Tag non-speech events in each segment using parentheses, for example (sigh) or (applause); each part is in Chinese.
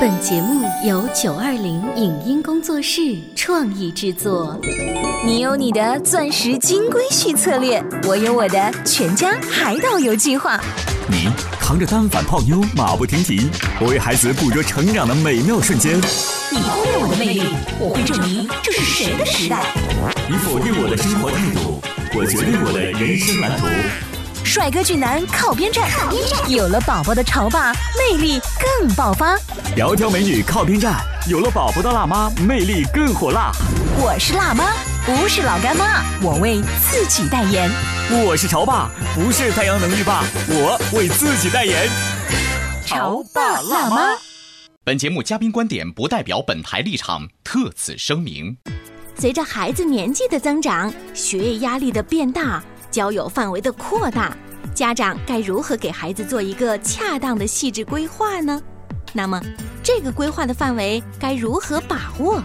本节目由九二零影音工作室创意制作。你有你的钻石金龟婿策略，我有我的全家海岛游计划。你扛着单反泡妞马不停蹄，我为孩子捕捉成长的美妙瞬间。你忽略我的魅力，我会证明这是谁的时代。你否定我的生活态度，我决定我的人生蓝图。帅哥俊男靠边站，有了宝宝的潮爸魅力更爆发。窈窕美女靠边站，有了宝宝的辣妈魅力更火辣。我是辣妈，不是老干妈，我为自己代言。我是潮爸，不是太阳能浴霸，我为自己代言。潮爸辣妈。本节目嘉宾观点不代表本台立场，特此声明。随着孩子年纪的增长，学业压力的变大，交友范围的扩大，家长该如何给孩子做一个恰当的细致规划呢？那么，这个规划的范围该如何把握？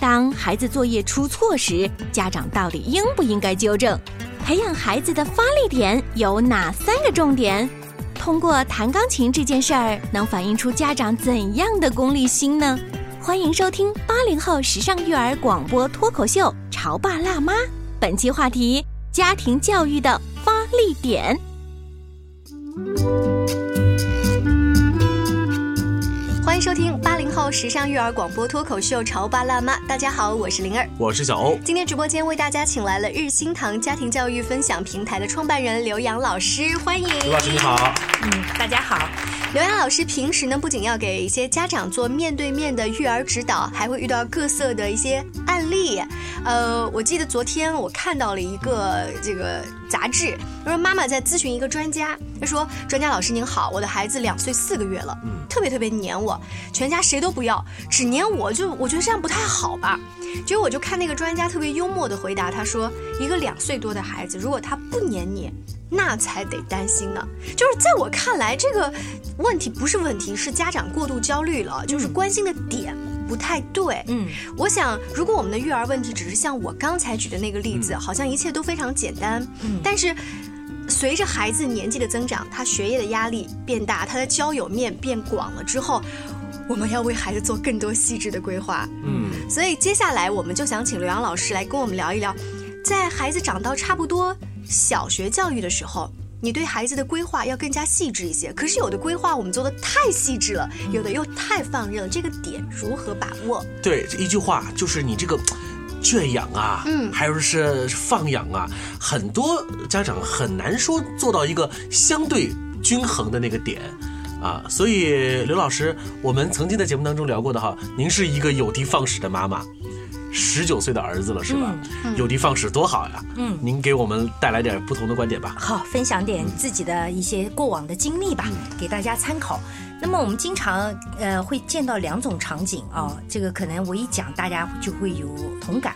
当孩子作业出错时，家长到底应不应该纠正？培养孩子的发力点有哪三个重点？通过弹钢琴这件事儿，能反映出家长怎样的功利心呢？欢迎收听八零后时尚育儿广播脱口秀《潮爸辣妈》，本期话题：家庭教育的发力点。欢迎收听八零后时尚育儿广播脱口秀《潮爸辣妈》，大家好，我是灵儿。我是小欧。今天直播间为大家请来了日新堂家庭教育分享平台的创办人刘洋老师，欢迎。刘老师你好，嗯，大家好。刘洋老师平时呢，不仅要给一些家长做面对面的育儿指导，还会遇到各色的一些案例。呃，我记得昨天我看到了一个这个杂志，他说妈妈在咨询一个专家，他说专家老师您好，我的孩子两岁四个月了，嗯，特别特别黏我，全家谁都不要，只黏我，就我觉得这样不太好吧。结果我就看那个专家特别幽默的回答，他说一个两岁多的孩子，如果他不黏你。那才得担心呢。就是在我看来，这个问题不是问题，是家长过度焦虑了，就是关心的点不太对。嗯，我想，如果我们的育儿问题只是像我刚才举的那个例子，好像一切都非常简单。嗯，但是随着孩子年纪的增长，他学业的压力变大，他的交友面变广了之后，我们要为孩子做更多细致的规划。嗯，所以接下来我们就想请刘洋老师来跟我们聊一聊，在孩子长到差不多。小学教育的时候，你对孩子的规划要更加细致一些。可是有的规划我们做的太细致了，有的又太放任了，这个点如何把握？对，一句话就是你这个圈养啊，嗯，还有是放养啊，很多家长很难说做到一个相对均衡的那个点啊。所以刘老师，我们曾经在节目当中聊过的哈，您是一个有的放矢的妈妈。十九岁的儿子了是吧？有的放矢多好呀！嗯，您给我们带来点不同的观点吧。好，分享点自己的一些过往的经历吧，给大家参考。那么我们经常呃会见到两种场景啊，这个可能我一讲大家就会有同感。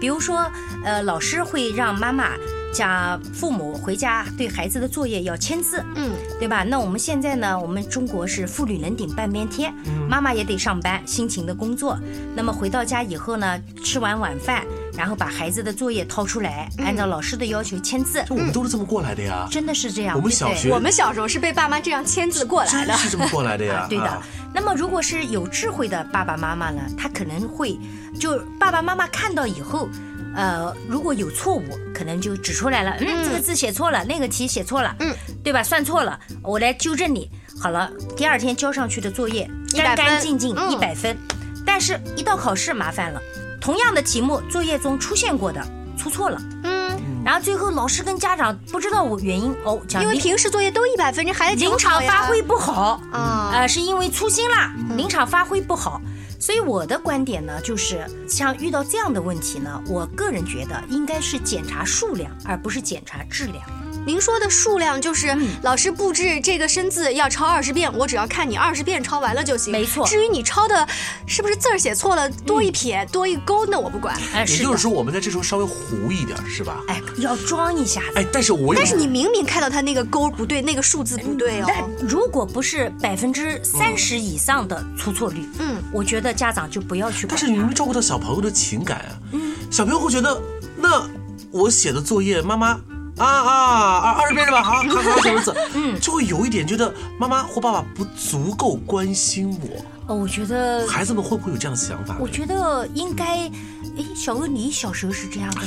比如说呃，老师会让妈妈。讲父母回家对孩子的作业要签字，嗯，对吧？那我们现在呢？我们中国是妇女能顶半边天，妈妈也得上班，辛勤的工作。那么回到家以后呢，吃完晚饭，然后把孩子的作业掏出来，按照老师的要求签字。我们都是这么过来的呀，真的是这样。我们小学，我们小时候是被爸妈这样签字过来的，是这么过来的呀。(laughs) 对的。那么如果是有智慧的爸爸妈妈呢，他可能会就爸爸妈妈看到以后。呃，如果有错误，可能就指出来了。嗯，这个字写错了，那个题写错了，嗯，对吧？算错了，我来纠正你。好了，第二天交上去的作业干干净净，一百分。但是，一到考试麻烦了，同样的题目，作业中出现过的出错了。嗯，然后最后老师跟家长不知道我原因哦，因为平时作业都一百分，这孩子临场发挥不好啊，呃，是因为粗心啦，临场发挥不好。所以我的观点呢，就是像遇到这样的问题呢，我个人觉得应该是检查数量，而不是检查质量。您说的数量就是老师布置这个生字要抄二十遍，我只要看你二十遍抄完了就行。没错。至于你抄的是不是字儿写错了，多一撇多一勾，那我不管。哎也就是说，我们在这时候稍微糊一点，是吧？哎，要装一下。哎，但是我但是你明明看到他那个勾不对，那个数字不对哦。但如果不是百分之三十以上的出错率，嗯，我觉得家长就不要去。但是你们照顾到小朋友的情感啊，嗯，小朋友会觉得，那我写的作业，妈妈。啊啊，二二十遍是吧？好，好，好，小儿子，嗯，就会有一点觉得妈妈或爸爸不足够关心我。哦我觉得，孩子们会不会有这样的想法？我觉得应该，哎，小欧，你小时候是这样的吗？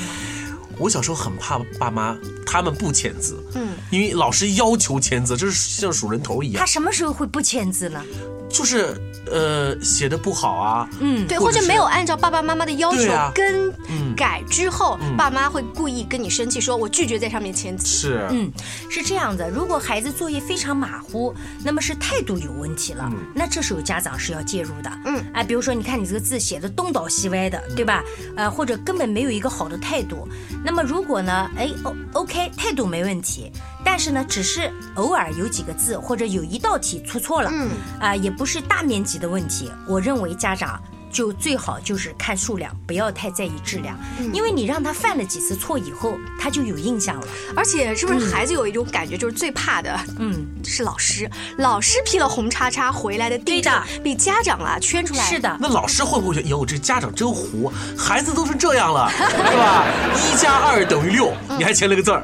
我小时候很怕爸妈他们不签字，嗯，因为老师要求签字，就是像数人头一样，他什么时候会不签字呢？就是呃写的不好啊，嗯，对，或者没有按照爸爸妈妈的要求更改之后，爸妈会故意跟你生气，说我拒绝在上面签字。是，嗯，是这样的，如果孩子作业非常马虎，那么是态度有问题了，那这时候家长是要介入的。嗯，啊，比如说你看你这个字写的东倒西歪的，对吧？呃，或者根本没有一个好的态度。那么如果呢，哎，O OK，态度没问题，但是呢，只是偶尔有几个字或者有一道题出错了，嗯，啊、也不是大面积的问题。我认为家长。就最好就是看数量，不要太在意质量，因为你让他犯了几次错以后，他就有印象了。而且是不是孩子有一种感觉，就是最怕的，嗯，是老师，老师批了红叉叉回来的地对的址比家长啊圈出来。是，的，那老师会不会觉得，哟，这家长真糊，孩子都是这样了，(laughs) 是吧？一加二等于六，你还签了个字儿，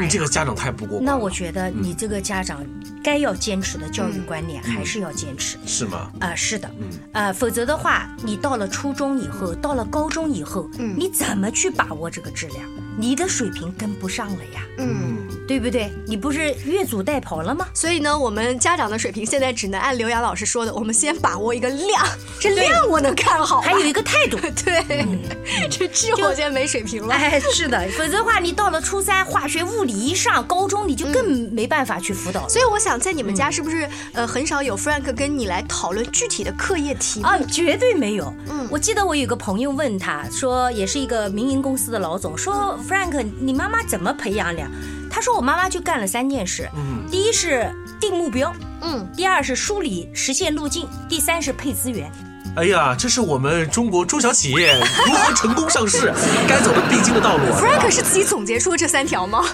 你这个家长太不过。那我觉得你这个家长该要坚持的教育观念还是要坚持。是吗？啊、是的，嗯呃，否则的话，你到了初中以后，到了高中以后，你怎么去把握这个质量？你的水平跟不上了呀，嗯，对不对？你不是越俎代庖了吗？所以呢，我们家长的水平现在只能按刘洋老师说的，我们先把握一个量，(laughs) 这量我能看好，还有一个态度。(laughs) 对，这智我现在没水平了。哎，是的，否则的话，你到了初三，化学、物理一上，高中你就更没办法去辅导了。所以我想，在你们家是不是呃很少有 Frank 跟你来讨论具体的课业题目？啊，绝对没有。嗯我记得我有个朋友问他说，也是一个民营公司的老总，说 Frank，你妈妈怎么培养的？他说我妈妈就干了三件事，第一是定目标，嗯，第二是梳理实现路径，第三是配资源。哎呀，这是我们中国中小企业如何成功上市 (laughs) 该走的必经的道路啊。Frank 是自己总结出的这三条吗？(laughs)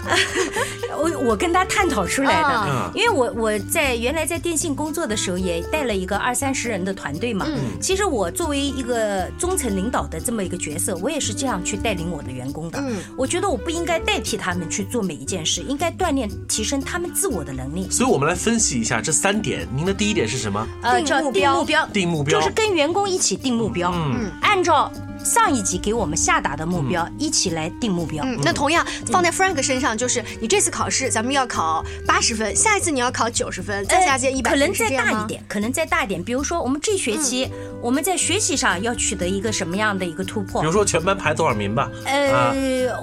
我我跟他探讨出来的，啊因为我我在原来在电信工作的时候也带了一个二三十人的团队嘛。其实我作为一个中层领导的这么一个角色，我也是这样去带领我的员工的。嗯我觉得我不应该代替他们去做每一件事，应该锻炼提升他们自我的能力。所以我们来分析一下这三点。您的第一点是什么？呃，叫定目标，定目标就是跟员工一起定目标，嗯，按照上一级给我们下达的目标一起来定目标。嗯，那同样放在 Frank 身上，就是你这次考试咱们要考八十分，下一次你要考九十分，再下届一百，呃可能再？大一点，可能再大一点。比如说，我们这学期、我们在学习上要取得一个什么样的一个突破比如？说全班排多少名吧？呃，啊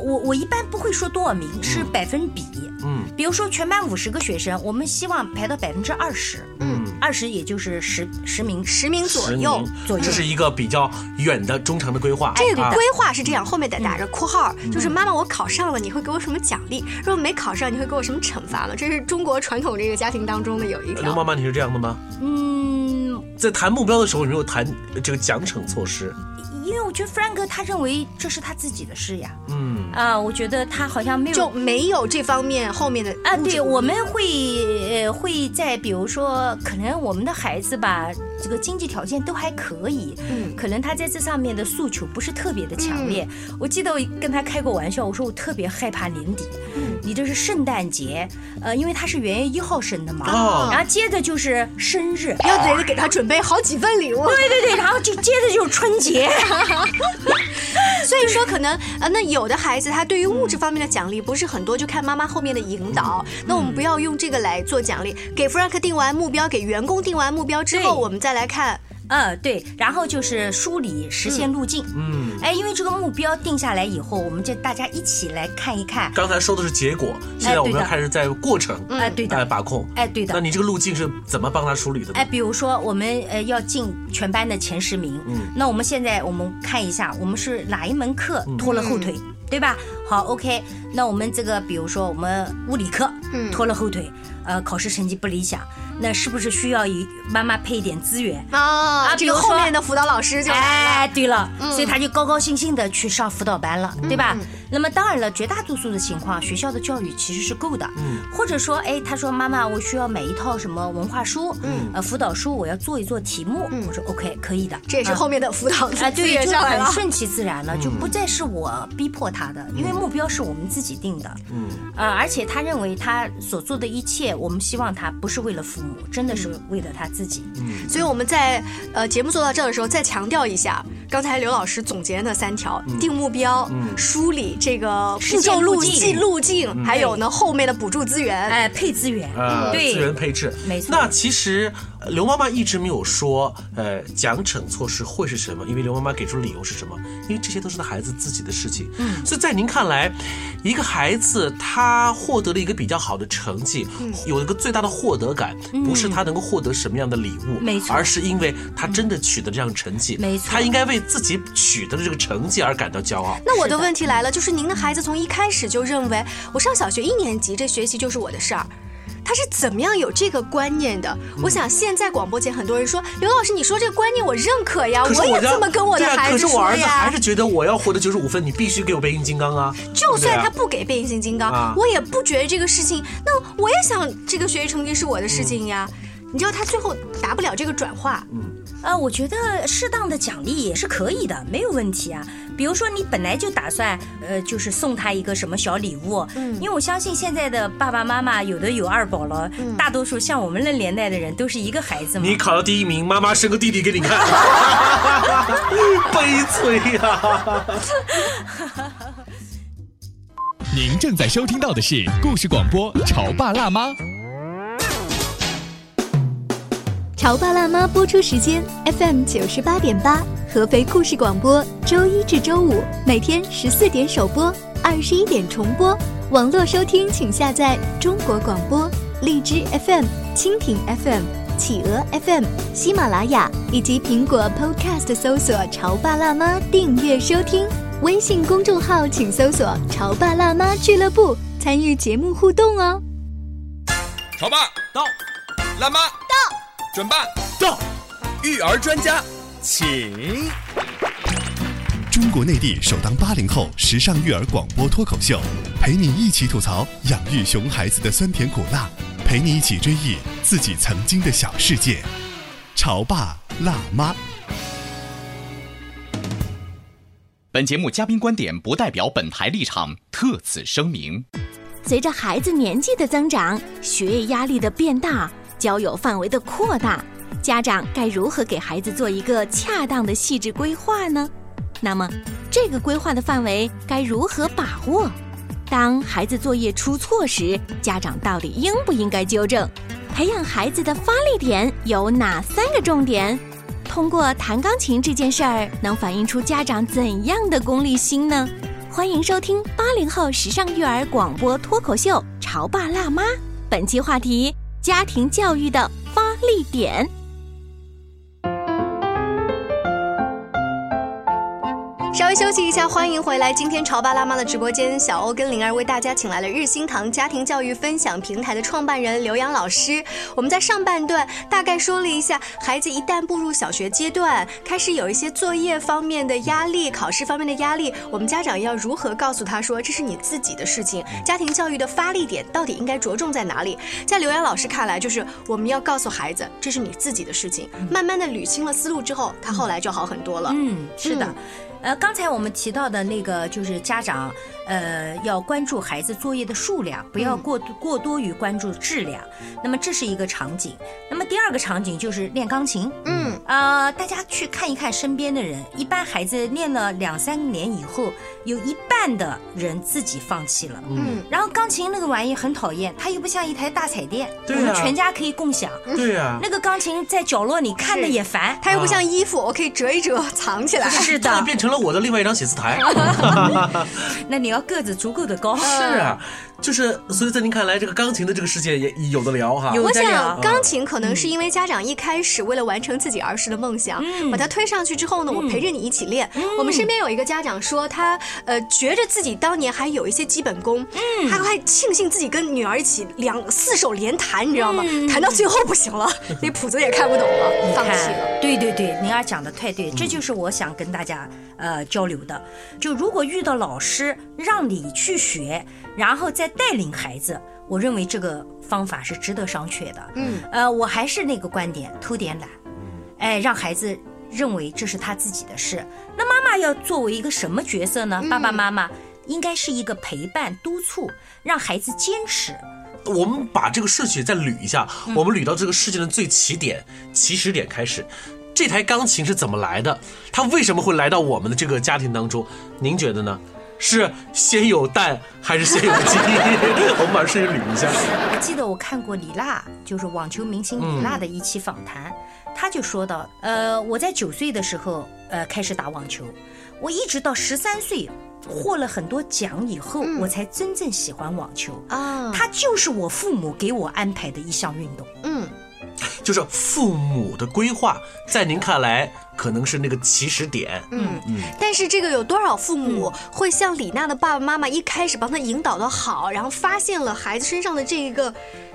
我我一般不会说多少名，是百分比。嗯，比如说全班五十个学生，我们希望排到百分之二十。嗯，二十也就是十十名。十名左十右名。左右这是一个比较远的中长的规划。啊这个规划是这样，后面得打着括号，嗯就是妈妈，我考上了，你会给我什么奖励？如果没考上，你会给我什么惩罚吗？这是中国传统这个家庭当中的有一条。刘妈妈，你是这样的吗？嗯，在谈目标的时候，有没有谈这个奖惩措施？我觉得 Frank 他认为这是他自己的事呀。嗯，啊，我觉得他好像没有就没有这方面后面的啊，对，我们会呃会在比如说，可能我们的孩子吧，这个经济条件都还可以，嗯可能他在这上面的诉求不是特别的强烈。我记得我跟他开过玩笑，我说我特别害怕年底，嗯你这是圣诞节，呃，因为他是元月一号生的嘛，哦然后接着就是生日。要得给他准备好几份礼物。对对对，然后就接着就是春节，(laughs) (laughs) 所以说，可能呃，那有的孩子他对于物质方面的奖励不是很多，就看妈妈后面的引导。那我们不要用这个来做奖励，给 Frank 定完目标，给员工定完目标之后，我们再来看。嗯，对，然后就是梳理实现路径。嗯，哎，因为这个目标定下来以后，我们就大家一起来看一看。刚才说的是结果，现在我们要开始在过程哎，对的，来把控。哎，对的那。你这个路径是怎么帮他梳理的呢？哎，比如说我们呃要进全班的前十名，嗯，那我们现在我们看一下，我们是哪一门课拖了后腿，对吧？好，OK，那我们这个比如说我们物理课，嗯拖了后腿，呃，考试成绩不理想，那是不是需要一妈妈配一点资源？啊，这个后面的辅导老师就。哎，对了，嗯所以他就高高兴兴的去上辅导班了，对吧？那么当然了，绝大多数的情况，学校的教育其实是够的。嗯，或者说，哎，他说妈妈，我需要买一套什么文化书，嗯，呃，辅导书，我要做一做题目。嗯，我说 OK，可以的。这也是后面的辅导啊，对，就很顺其自然了，就不再是我逼迫他的，因为目标是我们自己定的。嗯，呃，而且他认为他所做的一切，我们希望他不是为了父母，真的是为了他自己。嗯，所以我们在呃节目做到这的时候，再强调一下。刚才刘老师总结那三条：定目标、梳理这个步骤路径、路径，还有呢后面的补助资源，哎，配资源，对，资源配置，没错。那其实刘妈妈一直没有说，呃，奖惩措施会是什么？因为刘妈妈给出的理由是什么？因为这些都是他孩子自己的事情。嗯，所以在您看来，一个孩子他获得了一个比较好的成绩，有一个最大的获得感，不是他能够获得什么样的礼物，没错，而是因为他真的取得这样成绩，没错，他应该为。自己取得的这个成绩而感到骄傲。那我的问题来了，就是您的孩子从一开始就认为我上小学一年级，这学习就是我的事儿，他是怎么样有这个观念的？我想现在广播前很多人说，刘老师，你说这个观念我认可呀，我也这么跟我的孩子说呀。可是我儿子还是觉得我要获得九十五分，你必须给我变形金刚啊！就算他不给变形金刚，我也不觉得这个事情。那我也想这个学习成绩是我的事情呀。你知道他最后达不了这个转化，嗯，呃，我觉得适当的奖励也是可以的，没有问题啊。比如说你本来就打算，呃，就是送他一个什么小礼物，嗯，因为我相信现在的爸爸妈妈有的有二宝了，大多数像我们那年代的人都是一个孩子嘛。你考了第一名，妈妈生个弟弟给你看，(laughs) 悲催呀。您正在收听到的是故事广播《潮爸辣妈》。潮爸辣妈播出时间：FM 九十八点八，合肥故事广播，周一至周五每天十四点首播，二十一点重播。网络收听请下载中国广播、荔枝 FM、蜻蜓 FM、企鹅 FM、喜马拉雅以及苹果 Podcast 搜索“潮爸辣妈”订阅收听。微信公众号请搜索“潮爸辣妈俱乐部”，参与节目互动哦。潮爸到，辣妈。准爸到，育儿专家，请。中国内地首档八零后时尚育儿广播脱口秀，陪你一起吐槽养育熊孩子的酸甜苦辣，陪你一起追忆自己曾经的小世界。潮爸辣妈。本节目嘉宾观点不代表本台立场，特此声明。随着孩子年纪的增长，学业压力的变大。交友范围的扩大，家长该如何给孩子做一个恰当的细致规划呢？那么，这个规划的范围该如何把握？当孩子作业出错时，家长到底应不应该纠正？培养孩子的发力点有哪三个重点？通过弹钢琴这件事儿，能反映出家长怎样的功利心呢？欢迎收听八零后时尚育儿广播脱口秀《潮爸辣妈》，本期话题。家庭教育的发力点。稍微休息一下，欢迎回来。今天潮爸辣妈的直播间，小欧跟灵儿为大家请来了日新堂家庭教育分享平台的创办人刘洋老师。我们在上半段大概说了一下，孩子一旦步入小学阶段，开始有一些作业方面的压力、考试方面的压力，我们家长要如何告诉他说这是你自己的事情？家庭教育的发力点到底应该着重在哪里？在刘洋老师看来，就是我们要告诉孩子这是你自己的事情。慢慢的捋清了思路之后，他后来就好很多了。嗯，是的。呃，刚才我们提到的那个就是家长，呃，要关注孩子作业的数量，不要过过多于关注质量。那么这是一个场景。那么第二个场景就是练钢琴。嗯，呃，大家去看一看身边的人，一般孩子练了两三年以后，有一半的人自己放弃了。嗯，然后钢琴那个玩意很讨厌，它又不像一台大彩电，我们全家可以共享。对呀，那个钢琴在角落里看着也烦，它又不像衣服，我可以折一折藏起来。是的，(laughs) 变成。成了我的另外一张写字台，(laughs) 那你要个子足够的高。(laughs) 是啊。就是，所以在您看来，这个钢琴的这个世界也有的聊哈。我想，钢琴可能是因为家长一开始为了完成自己儿时的梦想，把他推上去之后呢，我陪着你一起练。我们身边有一个家长说，他呃觉着自己当年还有一些基本功，他还庆幸自己跟女儿一起两四手连弹，你知道吗？弹到最后不行了，(laughs) 那谱子也看不懂了，放弃了。对对对，您儿讲的太对，这就是我想跟大家呃交流的。就如果遇到老师让你去学，然后再带领孩子，我认为这个方法是值得商榷的。嗯，呃，我还是那个观点，偷点懒，哎，让孩子认为这是他自己的事。那妈妈要作为一个什么角色呢？爸爸妈妈应该是一个陪伴、督促，让孩子坚持。我们把这个事情再捋一下，我们捋到这个事件的最起点、起始点开始。这台钢琴是怎么来的？它为什么会来到我们的这个家庭当中？您觉得呢？是先有蛋还是先有鸡？(laughs) 我们把事情捋一下。我记得我看过李娜，就是网球明星李娜的一期访谈，她就说到，呃，我在九岁的时候，呃，开始打网球，我一直到十三岁。获了很多奖以后，我才真正喜欢网球啊！它就是我父母给我安排的一项运动。嗯，就是父母的规划，在您看来可能是那个起始点。嗯嗯。但是这个有多少父母会像李娜的爸爸妈妈一开始帮她引导的好，然后发现了孩子身上的这一个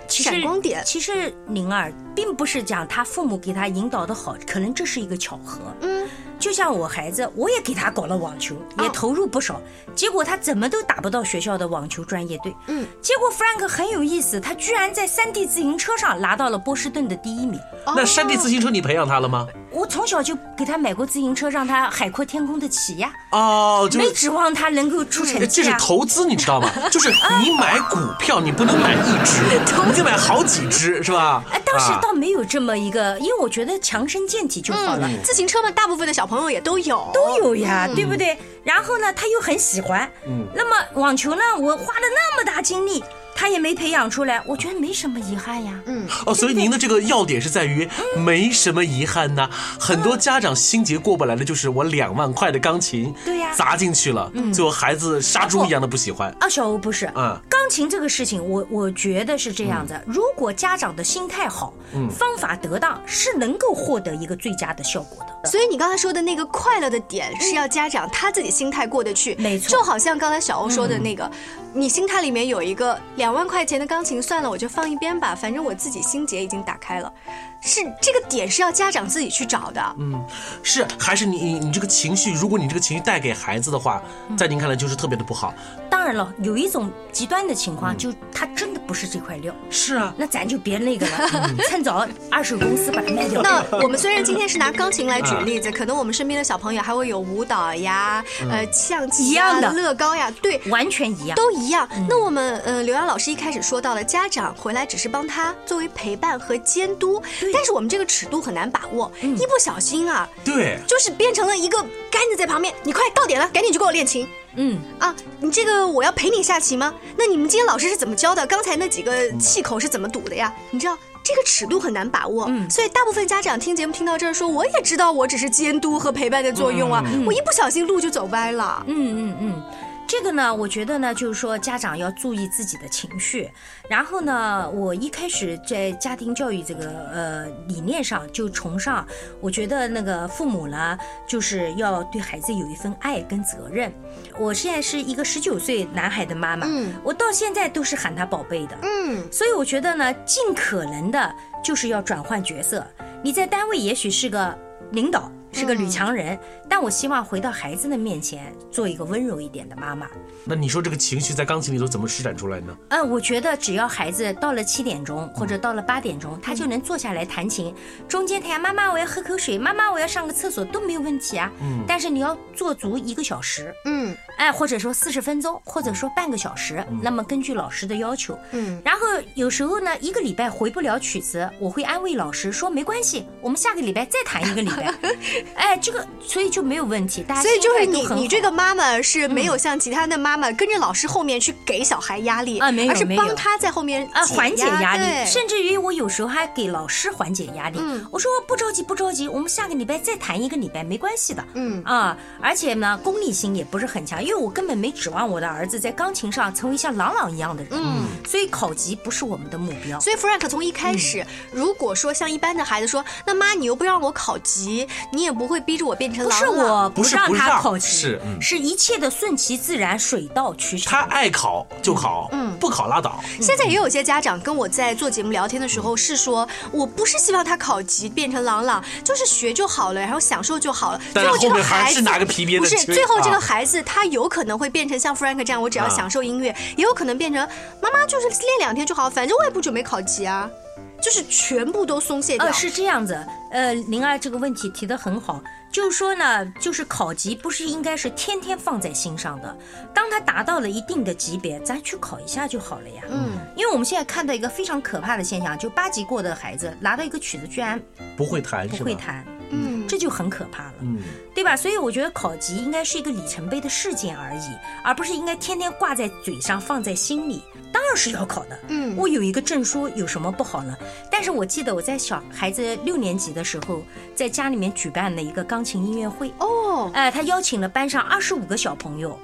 闪光点？其实宁儿并不是讲他父母给他引导的好，可能这是一个巧合。嗯。就像我孩子，我也给他搞了网球，也投入不少，结果他怎么都打不到学校的网球专业队。嗯，结果 Frank 很有意思，他居然在山地自行车上拿到了波士顿的第一名。那山地自行车你培养他了吗？我从小就给他买过自行车，让他海阔天空的骑呀。哦，就没指望他能够出成绩。这是投资，你知道吗？(laughs) 就是你买股票，你不能买一只，你得买好几只，是吧？哎，当时倒没有这么一个，因为我觉得强身健体就好了。自行车嘛，大部分的小朋友也都有，都有呀，对不对？然后呢，他又很喜欢。嗯。那么网球呢？我花了那么大精力。他也没培养出来，我觉得没什么遗憾呀。嗯，哦，所以您的这个要点是在于没什么遗憾呢。很多家长心结过不来的就是我两万块的钢琴，对呀，砸进去了，最后孩子杀猪一样的不喜欢。啊，小欧不是，嗯，钢琴这个事情，我我觉得是这样子。如果家长的心态好，嗯，方法得当，是能够获得一个最佳的效果的。所以你刚才说的那个快乐的点，是要家长他自己心态过得去。没错，就好像刚才小欧说的那个，你心态里面有一个两万块钱的钢琴，算了，我就放一边吧，反正我自己心结已经打开了。是这个点是要家长自己去找的。嗯，是还是你你你这个情绪，如果你这个情绪带给孩子的话，在您看来就是特别的不好。当然了，有一种极端的情况，就他真的不是这块料。是啊，那咱就别那个了，(laughs) 趁早二手公司把它卖掉。那我们虽然今天是拿钢琴来举例子，可能我们身边的小朋友还会有舞蹈呀，呃，象棋呀、乐高呀，对，完全一样，都一样。那我们呃，刘洋老师一开始说到了，家长回来只是帮他作为陪伴和监督。但是我们这个尺度很难把握，一不小心啊，对，就是变成了一个杆子在旁边。你快到点了，赶紧去给我练琴。嗯啊，你这个我要陪你下棋吗？那你们今天老师是怎么教的？刚才那几个气口是怎么堵的呀？你知道这个尺度很难把握，嗯，所以大部分家长听节目听到这儿说，我也知道我只是监督和陪伴的作用啊，我一不小心路就走歪了。嗯嗯嗯。这个呢，我觉得呢，就是说家长要注意自己的情绪。然后呢，我一开始在家庭教育这个呃理念上就崇尚，我觉得那个父母呢，就是要对孩子有一份爱跟责任。我现在是一个十九岁男孩的妈妈，嗯，我到现在都是喊他宝贝的，嗯，所以我觉得呢，尽可能的就是要转换角色。你在单位也许是个领导。是个女强人，但我希望回到孩子的面前，做一个温柔一点的妈妈。那你说这个情绪在钢琴里头怎么施展出来呢？嗯，我觉得只要孩子到了七点钟或者到了八点钟，他就能坐下来弹琴。中间他呀，妈妈我要喝口水，妈妈我要上个厕所都没有问题啊。嗯。但是你要做足一个小时。嗯。哎，或者说四十分钟，或者说半个小时。那么根据老师的要求。嗯。然后有时候呢，一个礼拜回不了曲子，我会安慰老师说没关系，我们下个礼拜再弹一个礼拜。(laughs) 哎，这个所以就没有问题，大家所以就是你你这个妈妈是没有像其他的妈妈跟着老师后面去给小孩压力啊，没有，而是帮他在后面啊缓解压力，甚至于我有时候还给老师缓解压力。我说不着急不着急，我们下个礼拜再谈一个礼拜没关系的。嗯。啊，而且呢功利心也不是很强，因为我根本没指望我的儿子在钢琴上成为像朗朗一样的人，嗯，所以考级不是我们的目标。所以 Frank 从一开始，如果说像一般的孩子说，那妈你又不让我考级，你也不会逼着我变成不是朗朗。我不是不让他考级，是嗯是一切的顺其自然，水到渠成。他爱考就考，嗯不考拉倒。现在也有些家长跟我在做节目聊天的时候是说，我不是希望他考级变成朗朗，就是学就好了，然后享受就好了。但是最后这个后面还孩子是拿个皮鞭不是，最后这个啊孩子他有可能会变成像 Frank 这样，我只要啊享受音乐，也有可能变成妈妈就是练两天就好，反正我也不准备考级啊，就是全部都松懈掉。呃，是这样子，呃，灵儿这个问题提得很好，就是说呢，就是考级不是应该是天天放在心上的，当他达到了一定的级别，咱去考一下就好了呀。嗯，因为我们现在看到一个非常可怕的现象，就八级过的孩子拿到一个曲子居然不会弹不？会弹，嗯，这就很可怕了。嗯，对吧？所以我觉得考级应该是一个里程碑的事件而已，而不是应该天天挂在嘴上放在心里。当然是要考的，嗯我有一个证书有什么不好呢？但是我记得我在小孩子六年级的时候，在家里面举办了一个钢琴音乐会，哦，哎、他邀请了班上二十五个小朋友。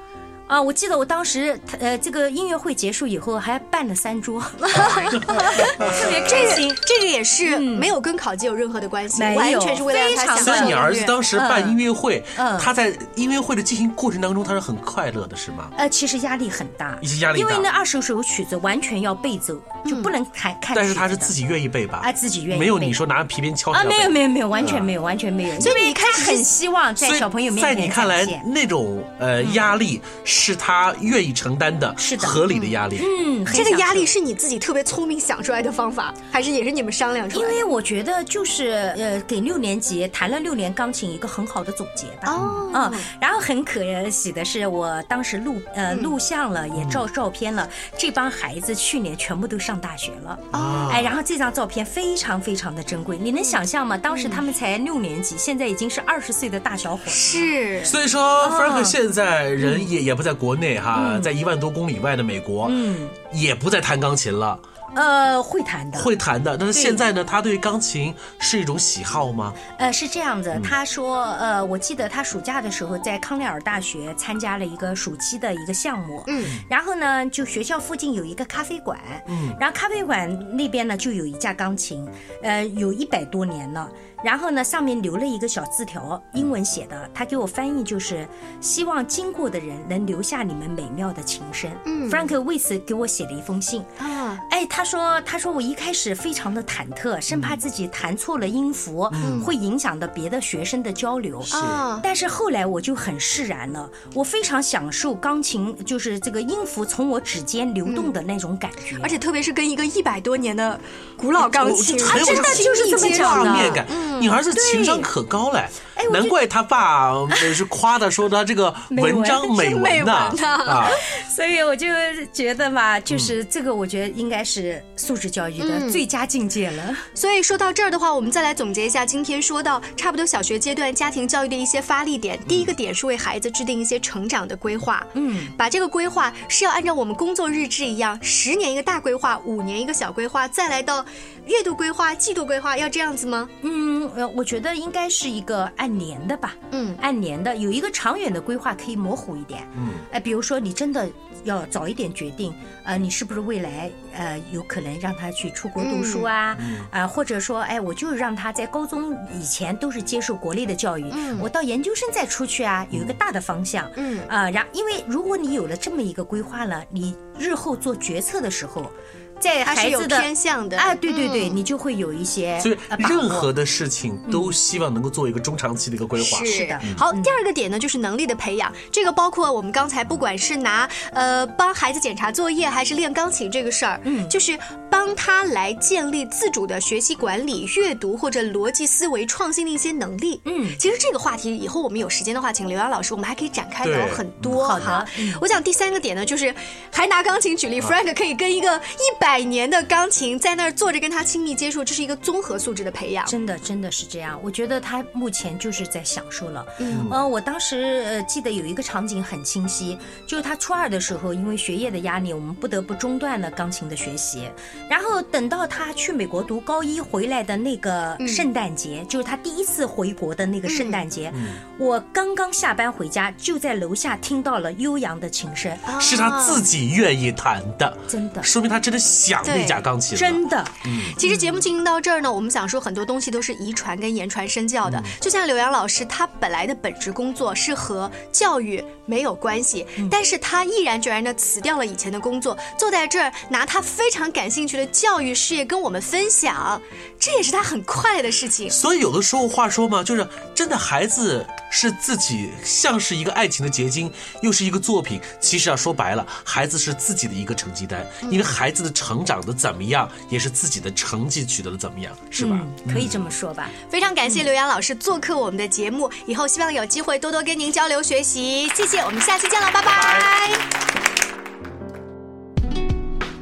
啊，我记得我当时，呃，这个音乐会结束以后还办了三桌，(laughs) 特别开心。这个也是没有跟考级有任何的关系，没有。完全是为了让他非常享受所以你儿子当时办音乐会，嗯。他在音乐会的进行过程当中，他是很快乐的，是吗？呃，其实压力很大，一些压力大。因为那二十首曲子完全要背走，就不能看看。但是他是自己愿意背吧？啊自己愿意没有你说拿皮鞭敲啊，没有没有没有，完全没有，完全没有。所以你一开始很希望在小朋友面前在你看来，那种呃压力是他愿意承担的，是的合理的压力。嗯，很这个压力是你自己特别聪明想出来的方法，还是也是你们商量出来的？因为我觉得就是呃，给六年级弹了六年钢琴一个很好的总结吧。哦嗯，然后很可喜的是，我当时录呃录像了，也照照片了。这帮孩子去年全部都上大学了。哦哎，然后这张照片非常非常的珍贵，你能想象吗？当时他们才六年级，现在已经是二十岁的大小伙子。是所以说，Frank 哦现在人也也不在国内哈，在一万多公里外的美国，嗯，也不再弹钢琴了，呃，会弹的。会弹的。但是现在呢，他对钢琴是一种喜好吗？呃，是这样嗯子，他说，呃，我记得他暑假的时候在康奈尔大学参加了一个暑期的一个项目，嗯，然后呢，就学校附近有一个咖啡馆，嗯，然后咖啡馆那边呢就有一架钢琴，呃，有一百多年了。然后呢，上面留了一个小字条，英文写的，他给我翻译就是希望经过的人能留下你们美妙的琴声。嗯，Frank 为此给我写了一封信。啊，哎，他说，他说我一开始非常的忐忑，生怕自己弹错了音符，会影响到别的学生的交流。啊。但是后来我就很释然了，我非常享受钢琴，就是这个音符从我指尖流动的那种感觉。而且特别是跟一个一百多年的古老钢琴，我很有真的就是这么讲的画你儿子情商可高嘞，难怪他爸呃是夸他说他这个 (laughs) 文章美文呐美文呐。啊。(laughs) 所以我就觉得嘛，就是这个，我觉得应该是素质教育的最佳境界了。所以说到这儿的话，我们再来总结一下今天说到差不多小学阶段家庭教育的一些发力点。第一个点是为孩子制定一些成长的规划，嗯，把这个规划是要按照我们工作日志一样，十年一个大规划，五年一个小规划，再来到月度规划、季度规划，要这样子吗？嗯，呃，我觉得应该是一个按年的吧。嗯按年的有一个长远的规划可以模糊一点。嗯，哎，比如说你真的要早一点决定，呃，你是不是未来呃有可能让他去出国读书啊？啊、或者说，哎，我就让他在高中以前都是接受国内的教育，嗯我到研究生再出去啊，有一个大的方向。嗯啊，然因为如果你有了这么一个规划了，你日后做决策的时候，在它是有孩子的偏向的。啊，对对对，嗯。你就会有一些所以任何的事情都希望能够做一个中长期的一个规划。是的。好，第二个点呢，就是能力的培养。这个包括我们刚才不管是拿呃帮孩子检查作业，还是练钢琴这个事儿，嗯。就是帮他来建立自主的学习管理、阅读或者逻辑思维、创新的一些能力。嗯。其实这个话题以后我们有时间的话，请刘洋老师，我们还可以展开聊很多好的。哈。嗯。我讲第三个点呢，就是还拿钢琴举例，Frank 可以跟一个一百百年的钢琴，在那儿坐着跟他亲密接触，这是一个综合素质的培养。真的，真的是这样。我觉得他目前就是在享受了。嗯，呃，我当时呃记得有一个场景很清晰，就是他初二的时候，因为学业的压力，我们不得不中断了钢琴的学习。然后等到他去美国读高一回来的那个圣诞节，就是他第一次回国的那个圣诞节，我刚刚下班回家，就在楼下听到了悠扬的琴声，是他自己愿意弹的，真的，说明他真的想那架钢琴。真的。嗯其实节目进行到这儿呢，我们想说很多东西都是遗传跟言传身教的。就像柳洋老师，他本来的本职工作是和教育没有关系，但是他毅然决然的辞掉了以前的工作，坐在这儿拿他非常感兴趣的教育事业跟我们分享，这也是他很快乐的事情。所以有的时候话说嘛，就是真的孩子是自己像是一个爱情的结晶，又是一个作品。其实啊，说白了，孩子是自己的一个成绩单，因为孩子的成长的怎么样，也是自己的成绩取得的怎么样，是吧？可以这么说吧。非常感谢刘洋老师做客我们的节目，以后希望有机会多多跟您交流学习。谢谢，我们下期见了，拜拜。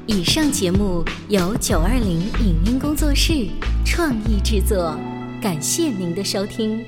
以上节目由九二零影音工作室创意制作，感谢您的收听。